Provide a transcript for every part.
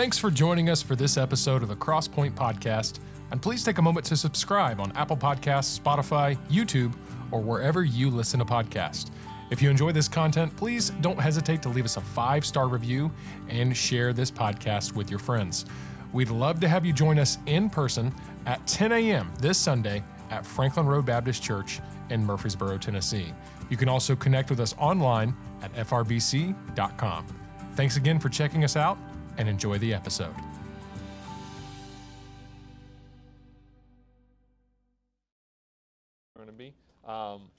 Thanks for joining us for this episode of the Crosspoint Podcast, and please take a moment to subscribe on Apple Podcasts, Spotify, YouTube, or wherever you listen to podcasts. If you enjoy this content, please don't hesitate to leave us a five star review and share this podcast with your friends. We'd love to have you join us in person at 10 a.m. this Sunday at Franklin Road Baptist Church in Murfreesboro, Tennessee. You can also connect with us online at frbc.com. Thanks again for checking us out and enjoy the episode. going to be. Um,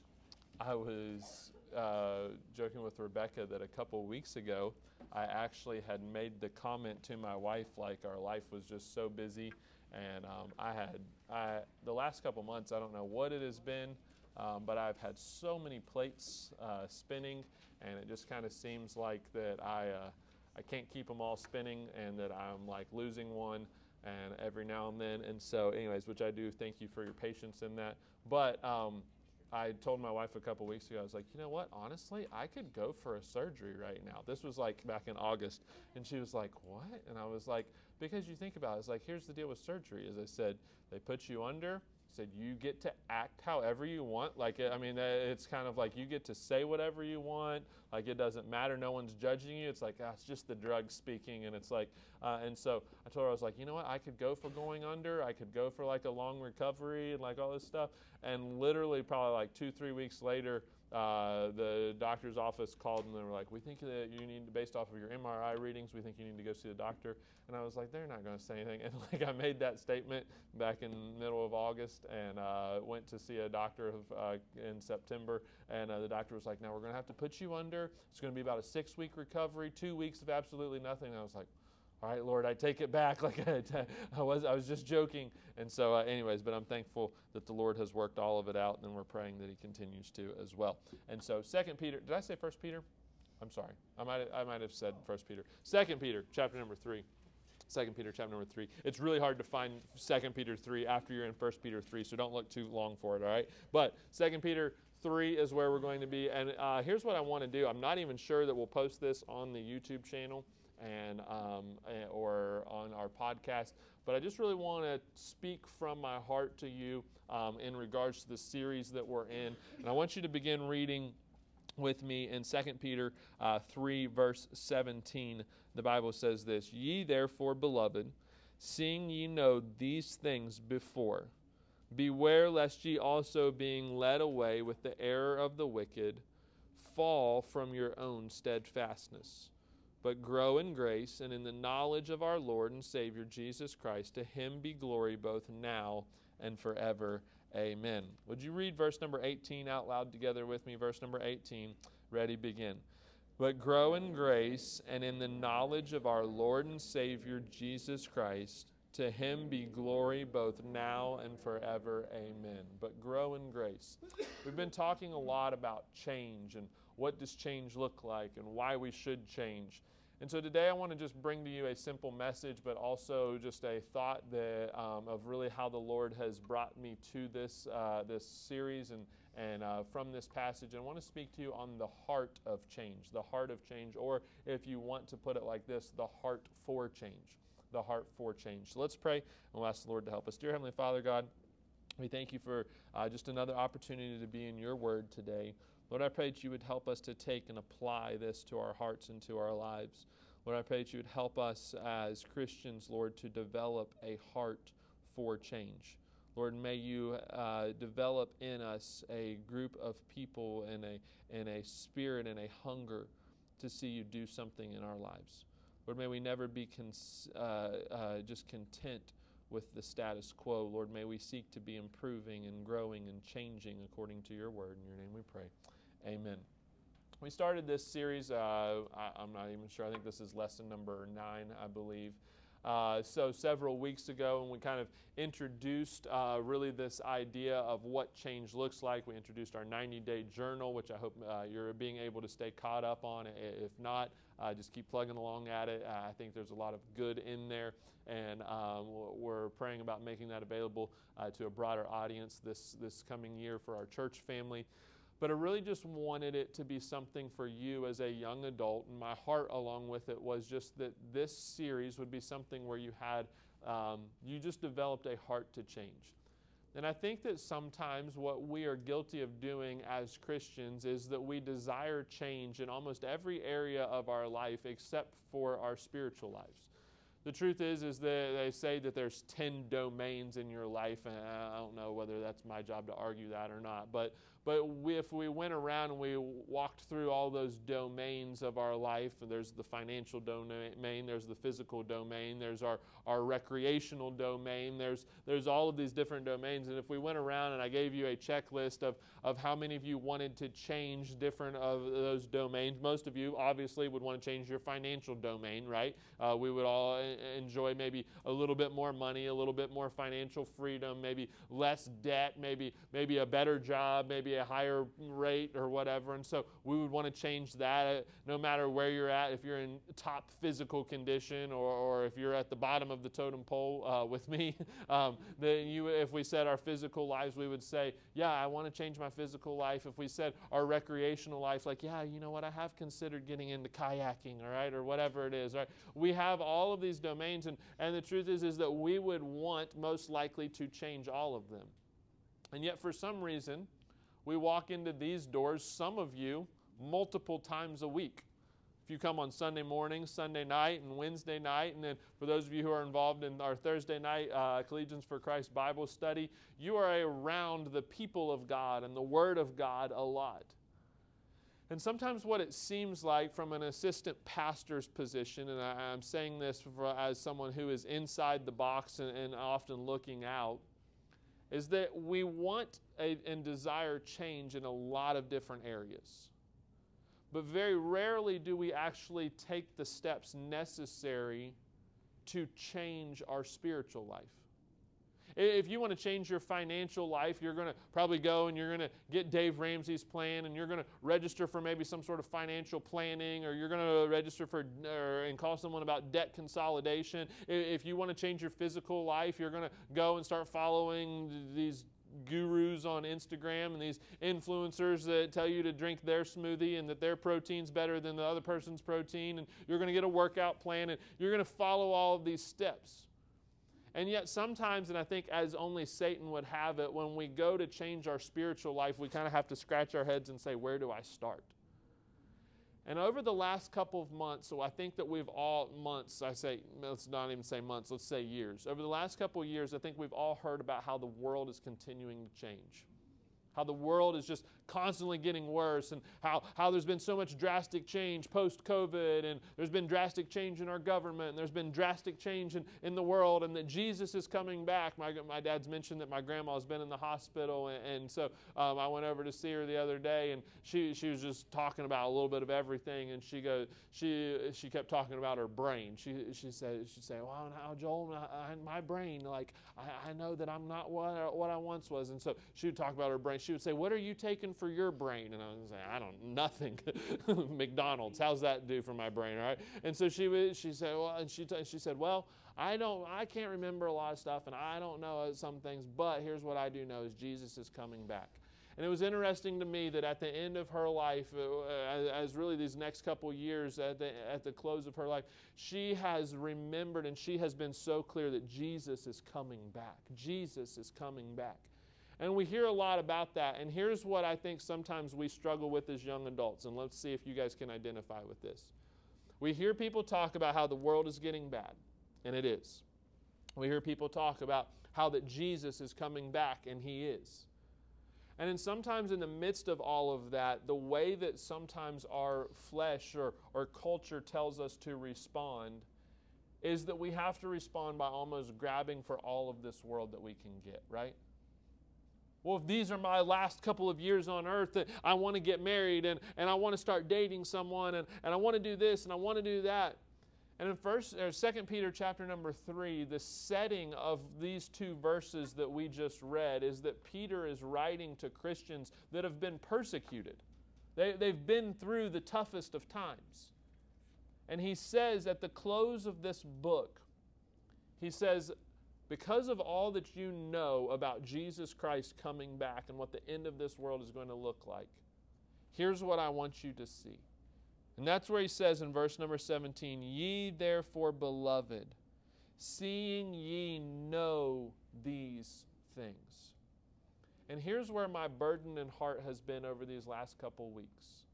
I was uh, joking with Rebecca that a couple weeks ago, I actually had made the comment to my wife like our life was just so busy, and um, I had I the last couple months I don't know what it has been, um, but I've had so many plates uh, spinning, and it just kind of seems like that I uh, I can't keep them all spinning, and that I'm like losing one and every now and then. And so, anyways, which I do thank you for your patience in that. But um, I told my wife a couple weeks ago, I was like, you know what? Honestly, I could go for a surgery right now. This was like back in August. And she was like, what? And I was like, because you think about it, it's like, here's the deal with surgery. As I said, they put you under, said you get to act however you want. Like i mean it's kind of like you get to say whatever you want. Like it doesn't matter. No one's judging you. It's like ah, it's just the drug speaking and it's like uh, and so i told her i was like you know what? I could go for going under. I could go for like a long recovery and like all this stuff. And literally probably like two three weeks later uh, the doctor's office called and they were like, "We think that you need, based off of your MRI readings, we think you need to go see the doctor." And I was like, "They're not going to say anything." And like I made that statement back in middle of August and uh, went to see a doctor of, uh, in September, and uh, the doctor was like, "Now we're going to have to put you under. It's going to be about a six-week recovery, two weeks of absolutely nothing." And I was like, all right, Lord, I take it back. Like I, was, I was just joking. And so, uh, anyways, but I'm thankful that the Lord has worked all of it out, and we're praying that He continues to as well. And so, Second Peter. Did I say First Peter? I'm sorry. I might, I might have said First Peter. Second Peter, chapter number three. Second Peter, chapter number three. It's really hard to find Second Peter three after you're in First Peter three, so don't look too long for it. All right. But Second Peter 3 is where we're going to be. And uh, here's what I want to do. I'm not even sure that we'll post this on the YouTube channel and um, eh, or on our podcast. But I just really want to speak from my heart to you um, in regards to the series that we're in, and I want you to begin reading with me in 2 Peter uh, 3, verse 17. The Bible says this Ye therefore, beloved, seeing ye know these things before, beware lest ye also, being led away with the error of the wicked, fall from your own steadfastness but grow in grace and in the knowledge of our Lord and Savior Jesus Christ. To him be glory both now and forever. Amen. Would you read verse number 18 out loud together with me? Verse number 18. Ready, begin. But grow in grace and in the knowledge of our Lord and Savior Jesus Christ. To him be glory both now and forever. Amen. But grow in grace. We've been talking a lot about change and what does change look like and why we should change. And so today I want to just bring to you a simple message, but also just a thought that, um, of really how the Lord has brought me to this, uh, this series and, and uh, from this passage. And I want to speak to you on the heart of change, the heart of change, or if you want to put it like this, the heart for change. The heart for change. So let's pray and we'll ask the Lord to help us. Dear Heavenly Father, God, we thank you for uh, just another opportunity to be in your word today. Lord, I pray that you would help us to take and apply this to our hearts and to our lives. Lord, I pray that you would help us as Christians, Lord, to develop a heart for change. Lord, may you uh, develop in us a group of people and a, and a spirit and a hunger to see you do something in our lives. Lord, may we never be cons- uh, uh, just content with the status quo. Lord, may we seek to be improving and growing and changing according to your word. In your name we pray. Amen. We started this series, uh, I, am not even sure, I think this is lesson number nine, I believe. Uh, so, several weeks ago, and we kind of introduced uh, really this idea of what change looks like. We introduced our 90 day journal, which I hope uh, you're being able to stay caught up on. If not, uh, just keep plugging along at it. Uh, I think there's a lot of good in there, and um, we're praying about making that available to a broader audience this, this coming year for our church family. But I really just wanted it to be something for you as a young adult. And my heart, along with it, was just that this series would be something where you had, um, you just developed a heart to change. And I think that sometimes what we are guilty of doing as Christians is that we desire change in almost every area of our life except for our spiritual lives. The truth is, is that they say that there's 10 domains in your life, and I don't know whether that's my job to argue that or not. But but if we went around and we walked through all those domains of our life, there's the financial domain, there's the physical domain, there's our, our recreational domain, there's, there's all of these different domains. And if we went around and I gave you a checklist of, of how many of you wanted to change different of those domains, most of you obviously would want to change your financial domain, right? Uh, we would all enjoy maybe a little bit more money, a little bit more financial freedom, maybe less debt, maybe, maybe a better job, maybe a higher rate or whatever. And so we would want to change that uh, no matter where you're at, if you're in top physical condition or, or if you're at the bottom of the totem pole uh, with me. Um, then you, if we said our physical lives, we would say, yeah, I want to change my physical life. If we said our recreational life, like, yeah, you know what, I have considered getting into kayaking, all right, or whatever it is, right? We have all of these domains, and, and the truth is, is that we would want most likely to change all of them. And yet, for some reason, we walk into these doors, some of you, multiple times a week. If you come on Sunday morning, Sunday night, and Wednesday night, and then for those of you who are involved in our Thursday night uh, Collegians for Christ Bible study, you are around the people of God and the Word of God a lot. And sometimes, what it seems like from an assistant pastor's position, and I, am saying this for, as someone who is inside the box and, and often looking out, is that we want a, and desire change in a lot of different areas. But very rarely do we actually take the steps necessary to change our spiritual life. If you want to change your financial life, you're going to probably go and you're going to get Dave Ramsey's plan and you're going to register for maybe some sort of financial planning or you're going to register for or, and call someone about debt consolidation. If you want to change your physical life, you're going to go and start following these gurus on Instagram and these influencers that tell you to drink their smoothie and that their protein's better than the other person's protein and you're going to get a workout plan and you're going to follow all of these steps. And yet, sometimes, and I think as only Satan would have it, when we go to change our spiritual life, we kind of have to scratch our heads and say, Where do I start? And over the last couple of months, so I think that we've all, months, I say, let's not even say months, let's say years. Over the last couple of years, I think we've all heard about how the world is continuing to change how the world is just constantly getting worse and how, how there's been so much drastic change post COVID and there's been drastic change in our government and there's been drastic change in, in the world and that Jesus is coming back. My, my dad's mentioned that my grandma has been in the hospital and, and so um, I went over to see her the other day and she, she was just talking about a little bit of everything and she goes she she kept talking about her brain. She she said she said well now Joel I, my brain like I, I know that I'm not what what I once was and so she would talk about her brain she would say, What are you taking for your brain? And I was like, I don't, nothing. McDonald's, how's that do for my brain? All right. And so she was, she said, Well, and she, she said, Well, I don't, I can't remember a lot of stuff and I don't know some things, but here's what I do know is Jesus is coming back. And it was interesting to me that at the end of her life, uh, as really these next couple years, at the, at the close of her life, she has remembered and she has been so clear that Jesus is coming back. Jesus is coming back. And we hear a lot about that. And here's what I think sometimes we struggle with as young adults. And let's see if you guys can identify with this. We hear people talk about how the world is getting bad, and it is. We hear people talk about how that Jesus is coming back, and he is. And then sometimes in the midst of all of that, the way that sometimes our flesh or, or culture tells us to respond is that we have to respond by almost grabbing for all of this world that we can get, right? Well, if these are my last couple of years on earth, I want to get married and, and I want to start dating someone and, and I want to do this and I want to do that. And in first or second Peter chapter number three, the setting of these two verses that we just read is that Peter is writing to Christians that have been persecuted. They, they've been through the toughest of times. And he says at the close of this book, he says, because of all that you know about Jesus Christ coming back and what the end of this world is going to look like, Here's what I want you to see. And that's where he says in verse number 17 Ye therefore, beloved, seeing ye know these things. And here's where my burden and heart has been over these last couple weeks.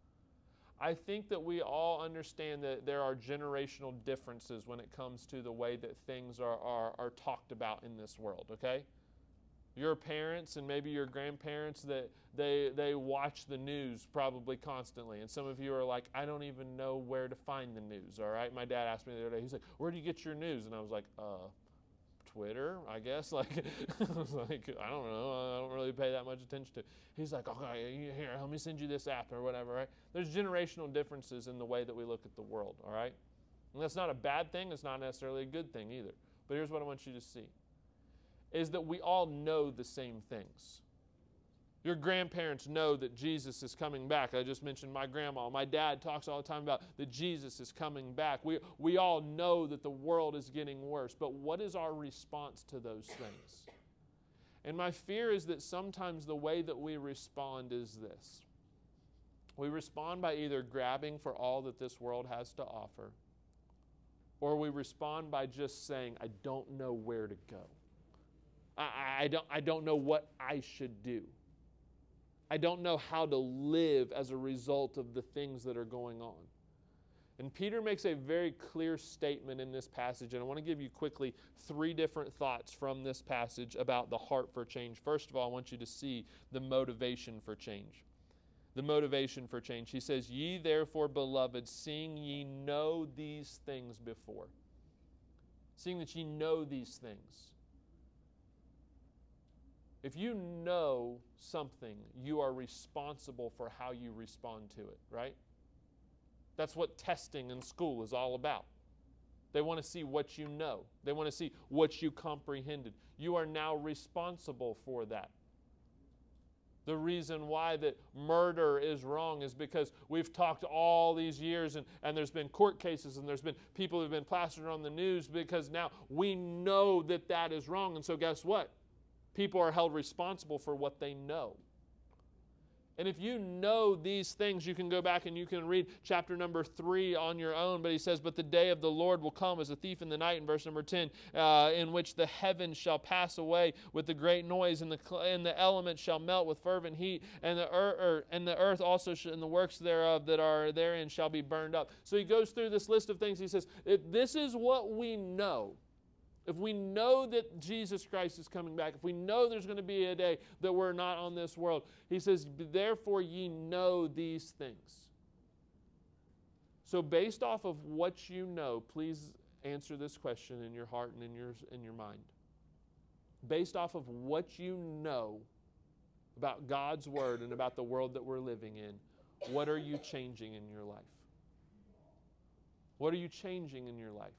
I think that we all understand that there are generational differences when it comes to the way that things are, are, are talked about in this world, okay? Your parents and maybe your grandparents that they they watch the news probably constantly. And some of you are like, I don't even know where to find the news, all right? My dad asked me the other day, he's like, Where do you get your news? And I was like, uh, Twitter, I guess. Like, I was like, I don't know. I don't really pay that much attention to. He's like, okay, here, let me send you this app or whatever, right? There's generational differences in the way that we look at the world, all right? And that's not a bad thing. It's not necessarily a good thing either. But here's what I want you to see is that we all know the same things. Your grandparents know that Jesus is coming back. I just mentioned my grandma. My dad talks all the time about that Jesus is coming back. We, we all know that the world is getting worse. But what is our response to those things? And my fear is that sometimes the way that we respond is this we respond by either grabbing for all that this world has to offer, or we respond by just saying, I don't know where to go. I, I, don't, I don't know what I should do. I don't know how to live as a result of the things that are going on. And Peter makes a very clear statement in this passage, and I want to give you quickly three different thoughts from this passage about the heart for change. First of all, I want you to see the motivation for change. The motivation for change. He says, Ye therefore, beloved, seeing ye know these things before. Seeing that ye know these things. If you know something, you are responsible for how you respond to it, right? That's what testing in school is all about. They want to see what you know, they want to see what you comprehended. You are now responsible for that. The reason why that murder is wrong is because we've talked all these years and, and there's been court cases and there's been people who've been plastered on the news because now we know that that is wrong. And so, guess what? People are held responsible for what they know. And if you know these things, you can go back and you can read chapter number three on your own. But he says, But the day of the Lord will come as a thief in the night, in verse number 10, uh, in which the heavens shall pass away with the great noise, and the, and the elements shall melt with fervent heat, and the, earth, er, and the earth also, sh- and the works thereof that are therein shall be burned up. So he goes through this list of things. He says, If this is what we know, if we know that Jesus Christ is coming back, if we know there's going to be a day that we're not on this world, he says, Therefore ye know these things. So, based off of what you know, please answer this question in your heart and in your, in your mind. Based off of what you know about God's Word and about the world that we're living in, what are you changing in your life? What are you changing in your life?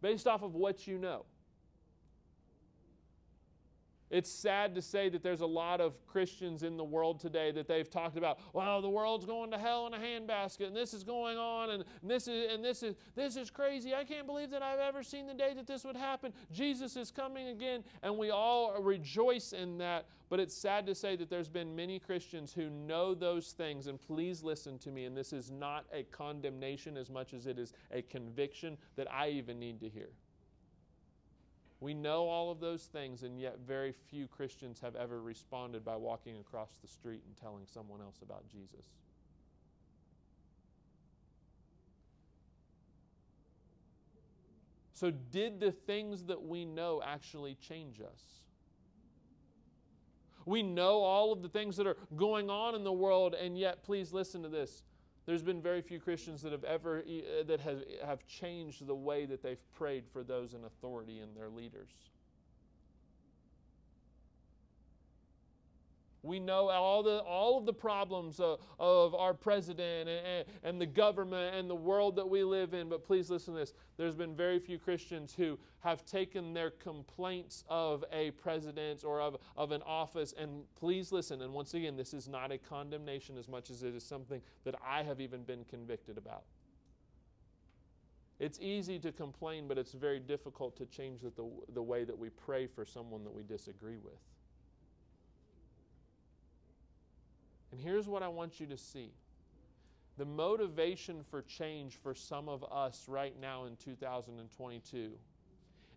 Based off of what you know. It's sad to say that there's a lot of Christians in the world today that they've talked about, well, the world's going to hell in a handbasket, and this is going on, and this is and this is this is crazy. I can't believe that I've ever seen the day that this would happen. Jesus is coming again, and we all rejoice in that. But it's sad to say that there's been many Christians who know those things, and please listen to me, and this is not a condemnation as much as it is a conviction that I even need to hear. We know all of those things, and yet very few Christians have ever responded by walking across the street and telling someone else about Jesus. So, did the things that we know actually change us? We know all of the things that are going on in the world, and yet, please listen to this. There's been very few Christians that have ever that have, have changed the way that they've prayed for those in authority and their leaders. We know all, the, all of the problems of, of our president and, and the government and the world that we live in, but please listen to this. There's been very few Christians who have taken their complaints of a president or of, of an office, and please listen, and once again, this is not a condemnation as much as it is something that I have even been convicted about. It's easy to complain, but it's very difficult to change the, the, the way that we pray for someone that we disagree with. And here's what I want you to see. The motivation for change for some of us right now in 2022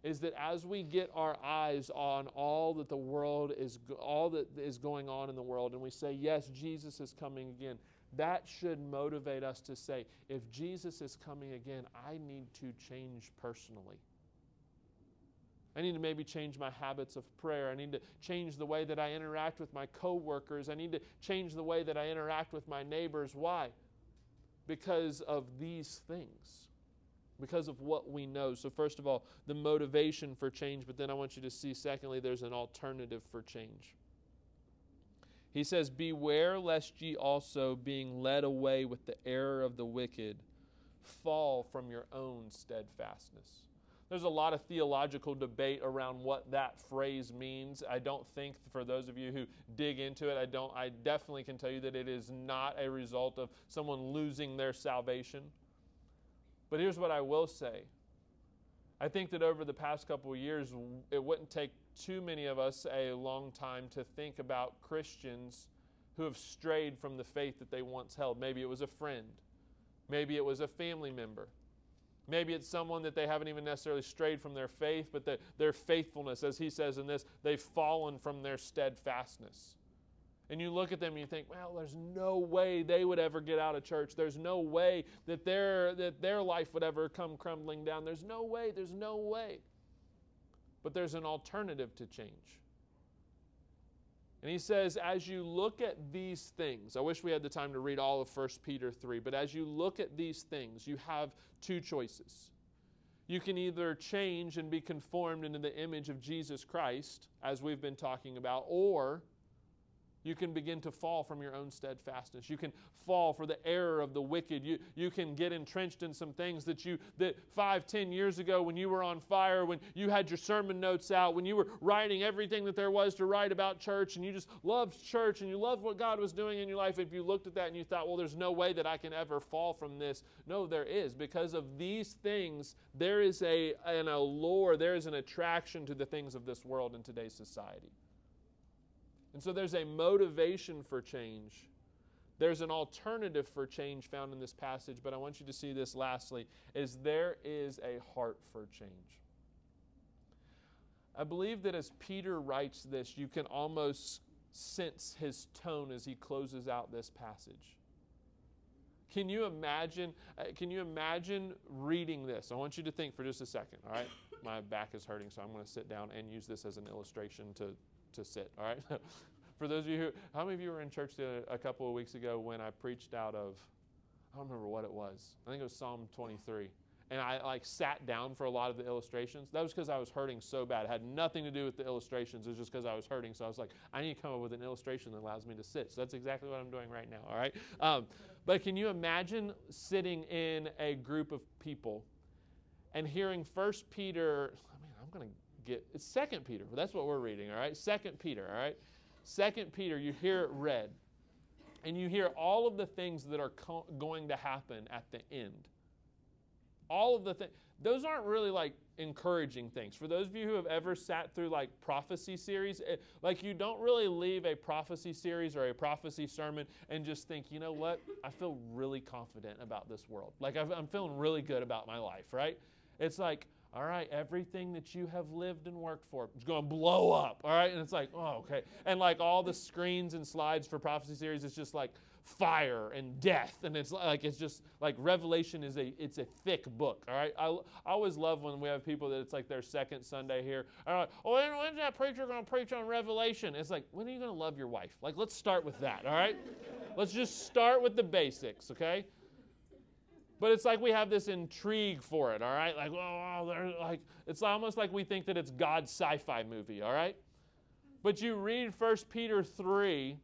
is that as we get our eyes on all that the world is all that is going on in the world and we say yes Jesus is coming again that should motivate us to say if Jesus is coming again I need to change personally I need to maybe change my habits of prayer. I need to change the way that I interact with my coworkers. I need to change the way that I interact with my neighbors. Why? Because of these things. Because of what we know. So, first of all, the motivation for change, but then I want you to see, secondly, there's an alternative for change. He says, Beware lest ye also, being led away with the error of the wicked, fall from your own steadfastness. There's a lot of theological debate around what that phrase means. I don't think for those of you who dig into it, I don't I definitely can tell you that it is not a result of someone losing their salvation. But here's what I will say. I think that over the past couple of years, it wouldn't take too many of us a long time to think about Christians who have strayed from the faith that they once held. Maybe it was a friend, maybe it was a family member. Maybe it's someone that they haven't even necessarily strayed from their faith, but the, their faithfulness, as he says in this, they've fallen from their steadfastness. And you look at them and you think, well, there's no way they would ever get out of church. There's no way that their, that their life would ever come crumbling down. There's no way. There's no way. But there's an alternative to change. And he says, as you look at these things, I wish we had the time to read all of 1 Peter 3, but as you look at these things, you have two choices. You can either change and be conformed into the image of Jesus Christ, as we've been talking about, or you can begin to fall from your own steadfastness. You can fall for the error of the wicked. You, you can get entrenched in some things that you that five, ten years ago when you were on fire, when you had your sermon notes out, when you were writing everything that there was to write about church, and you just loved church and you loved what God was doing in your life. If you looked at that and you thought, well, there's no way that I can ever fall from this. No, there is. Because of these things, there is a, an allure, there is an attraction to the things of this world in today's society. And so there's a motivation for change. There's an alternative for change found in this passage, but I want you to see this lastly is there is a heart for change. I believe that as Peter writes this, you can almost sense his tone as he closes out this passage. Can you imagine uh, can you imagine reading this? I want you to think for just a second, all right? My back is hurting, so I'm going to sit down and use this as an illustration to to sit, all right? For those of you who, how many of you were in church a couple of weeks ago when I preached out of, I don't remember what it was. I think it was Psalm 23. And I like sat down for a lot of the illustrations. That was because I was hurting so bad. It had nothing to do with the illustrations. It was just because I was hurting. So I was like, I need to come up with an illustration that allows me to sit. So that's exactly what I'm doing right now. All right. Um, but can you imagine sitting in a group of people and hearing First Peter? I mean, I'm going to get it's Second Peter. That's what we're reading. All right. Second Peter. All right. Second Peter, you hear it read, and you hear all of the things that are co- going to happen at the end. All of the things, those aren't really like encouraging things. For those of you who have ever sat through like prophecy series, it, like you don't really leave a prophecy series or a prophecy sermon and just think, you know what, I feel really confident about this world. Like I'm feeling really good about my life, right? It's like, all right, everything that you have lived and worked for is going to blow up. All right. And it's like, oh, okay. And like all the screens and slides for prophecy series, it's just like fire and death. And it's like, it's just like Revelation is a, it's a thick book. All right. I, I always love when we have people that it's like their second Sunday here. I'm oh, when, when's that preacher going to preach on Revelation? It's like, when are you going to love your wife? Like, let's start with that. All right. let's just start with the basics. Okay. But it's like we have this intrigue for it, all right? Like, oh, oh, they're like it's almost like we think that it's God's sci-fi movie, all right? But you read 1 Peter 3,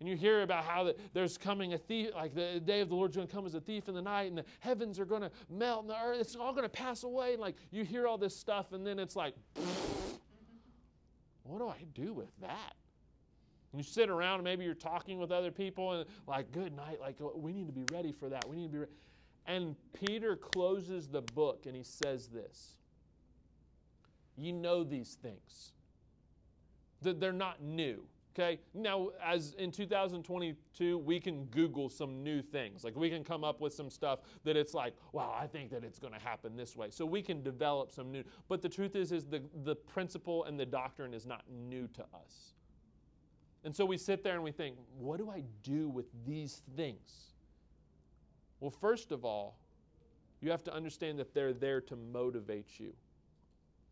and you hear about how the, there's coming a thief, like the day of the Lord's going to come as a thief in the night, and the heavens are going to melt, and the earth, it's all going to pass away. And like you hear all this stuff, and then it's like, what do I do with that? You sit around, and maybe you're talking with other people, and like, good night, like, we need to be ready for that. We need to be ready. And Peter closes the book and he says this You know these things. They're not new. Okay? Now, as in 2022, we can Google some new things. Like we can come up with some stuff that it's like, wow, I think that it's going to happen this way. So we can develop some new. But the truth is, is the, the principle and the doctrine is not new to us. And so we sit there and we think, what do I do with these things? Well, first of all, you have to understand that they're there to motivate you.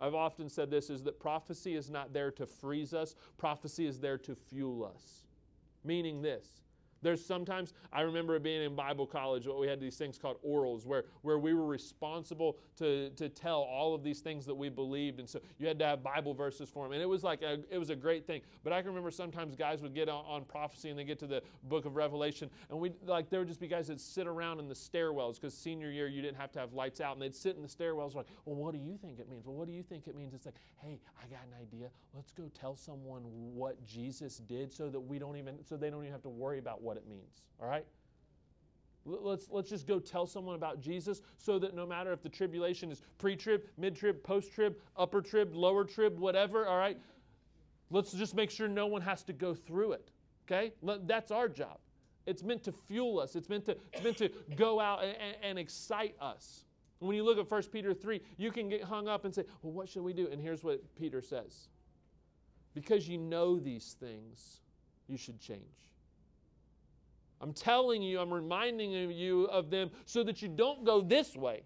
I've often said this is that prophecy is not there to freeze us, prophecy is there to fuel us. Meaning this there's sometimes, I remember being in Bible college, what we had these things called orals, where, where we were responsible to, to tell all of these things that we believed. And so you had to have Bible verses for them. And it was like, a, it was a great thing. But I can remember sometimes guys would get on, on prophecy and they get to the book of Revelation. And we like, there would just be guys that sit around in the stairwells because senior year you didn't have to have lights out. And they'd sit in the stairwells like, well, what do you think it means? Well, what do you think it means? It's like, hey, I got an idea. Let's go tell someone what Jesus did so that we don't even, so they don't even have to worry about what it means. All right? Let's, let's just go tell someone about Jesus so that no matter if the tribulation is pre trib, mid trib, post trib, upper trib, lower trib, whatever, all right? Let's just make sure no one has to go through it. Okay? That's our job. It's meant to fuel us, it's meant to, it's meant to go out and, and excite us. When you look at 1 Peter 3, you can get hung up and say, well, what should we do? And here's what Peter says Because you know these things, you should change. I'm telling you, I'm reminding you of them so that you don't go this way.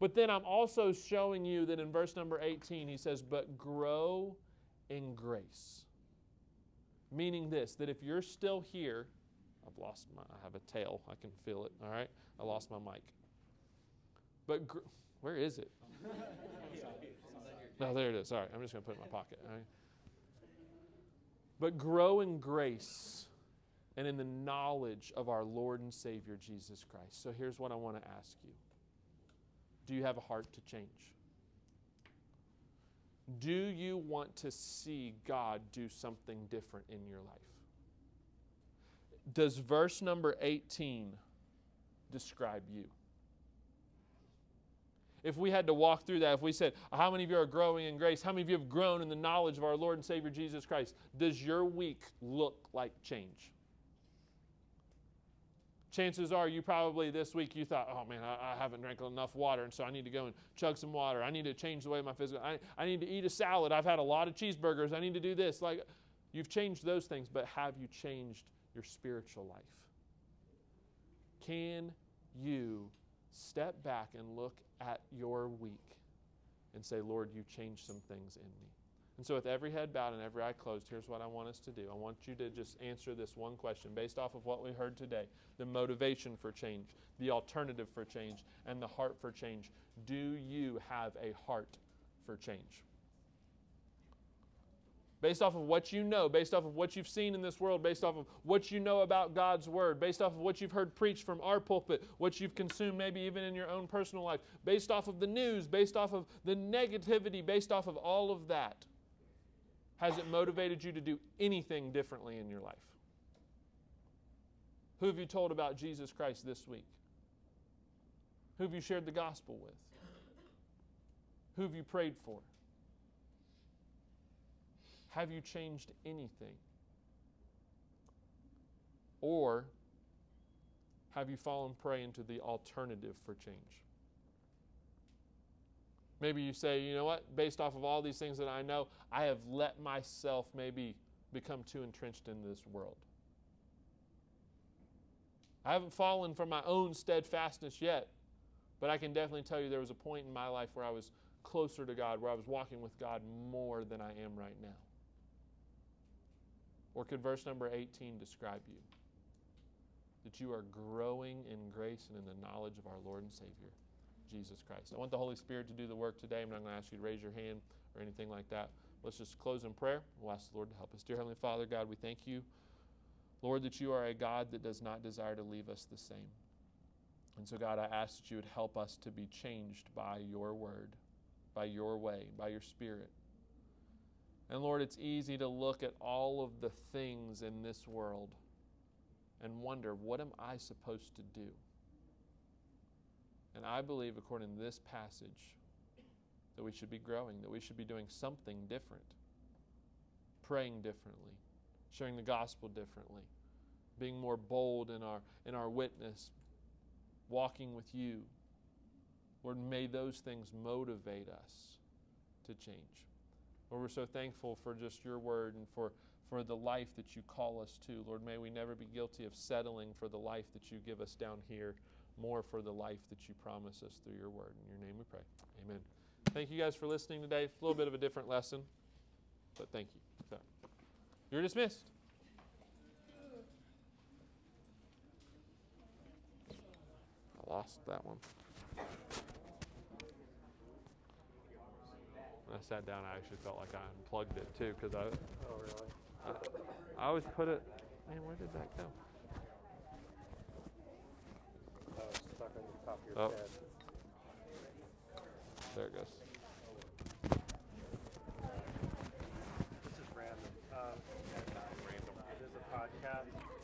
But then I'm also showing you that in verse number 18, he says, But grow in grace. Meaning this, that if you're still here, I've lost my, I have a tail, I can feel it, all right? I lost my mic. But gr- where is it? No, there it is. All right, I'm just going to put it in my pocket. But grow in grace and in the knowledge of our Lord and Savior Jesus Christ. So here's what I want to ask you Do you have a heart to change? Do you want to see God do something different in your life? Does verse number 18 describe you? If we had to walk through that, if we said, How many of you are growing in grace? How many of you have grown in the knowledge of our Lord and Savior Jesus Christ? Does your week look like change? Chances are you probably this week you thought, oh man, I, I, haven't drank enough water, and so I need to go and chug some water. I need to change the way my physical. I, I need to eat a salad. I've had a lot of cheeseburgers. I need to do this. Like, you've changed those things, but have you changed your spiritual life? Can you step back and look at your week and say, Lord, you changed some things in me? And so, with every head bowed and every eye closed, here's what I want us to do. I want you to just answer this one question based off of what we heard today the motivation for change, the alternative for change, and the heart for change. Do you have a heart for change? Based off of what you know, based off of what you've seen in this world, based off of what you know about God's Word, based off of what you've heard preached from our pulpit, what you've consumed maybe even in your own personal life, based off of the news, based off of the negativity, based off of all of that has it motivated you to do anything differently in your life? Who have you told about Jesus Christ this week? Who have you shared the gospel with? Who have you prayed for? Have you changed anything? Or have you fallen prey into the alternative for change? Maybe you say, you know what, based off of all these things that I know, I have let myself maybe become too entrenched in this world. I haven't fallen from my own steadfastness yet, but I can definitely tell you there was a point in my life where I was closer to God, where I was walking with God more than I am right now. Or could verse number 18 describe you? That you are growing in grace and in the knowledge of our Lord and Savior. Jesus Christ. I want the Holy Spirit to do the work today. I'm not going to ask you to raise your hand or anything like that. Let's just close in prayer. We'll ask the Lord to help us. Dear Heavenly Father, God, we thank you, Lord, that you are a God that does not desire to leave us the same. And so, God, I ask that you would help us to be changed by your word, by your way, by your spirit. And Lord, it's easy to look at all of the things in this world and wonder, what am I supposed to do? And I believe, according to this passage, that we should be growing, that we should be doing something different. praying differently, sharing the gospel differently, being more bold in our, in our witness, walking with you. Lord, may those things motivate us to change. Lord, we're so thankful for just your word and for, for the life that you call us to. Lord, may we never be guilty of settling for the life that you give us down here, more for the life that you promise us through your word. In your name we pray. Amen. Thank you guys for listening today. A little bit of a different lesson, but thank you. So, you're dismissed. I lost that one. When I sat down, I actually felt like I unplugged it too because I, Oh, really? I always put it. Man, where did that go? Oh, it's stuck on the top of your Oh. head. There it goes. This is random. Um, random. It is a podcast.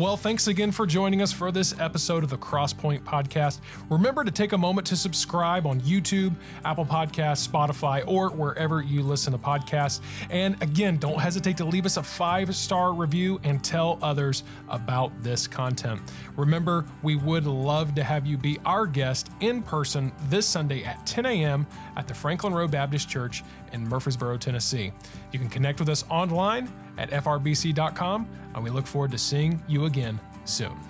Well, thanks again for joining us for this episode of the Crosspoint Podcast. Remember to take a moment to subscribe on YouTube, Apple Podcasts, Spotify, or wherever you listen to podcasts. And again, don't hesitate to leave us a five star review and tell others about this content. Remember, we would love to have you be our guest in person this Sunday at 10 a.m. at the Franklin Road Baptist Church in Murfreesboro, Tennessee. You can connect with us online at frbc.com, and we look forward to seeing you again soon.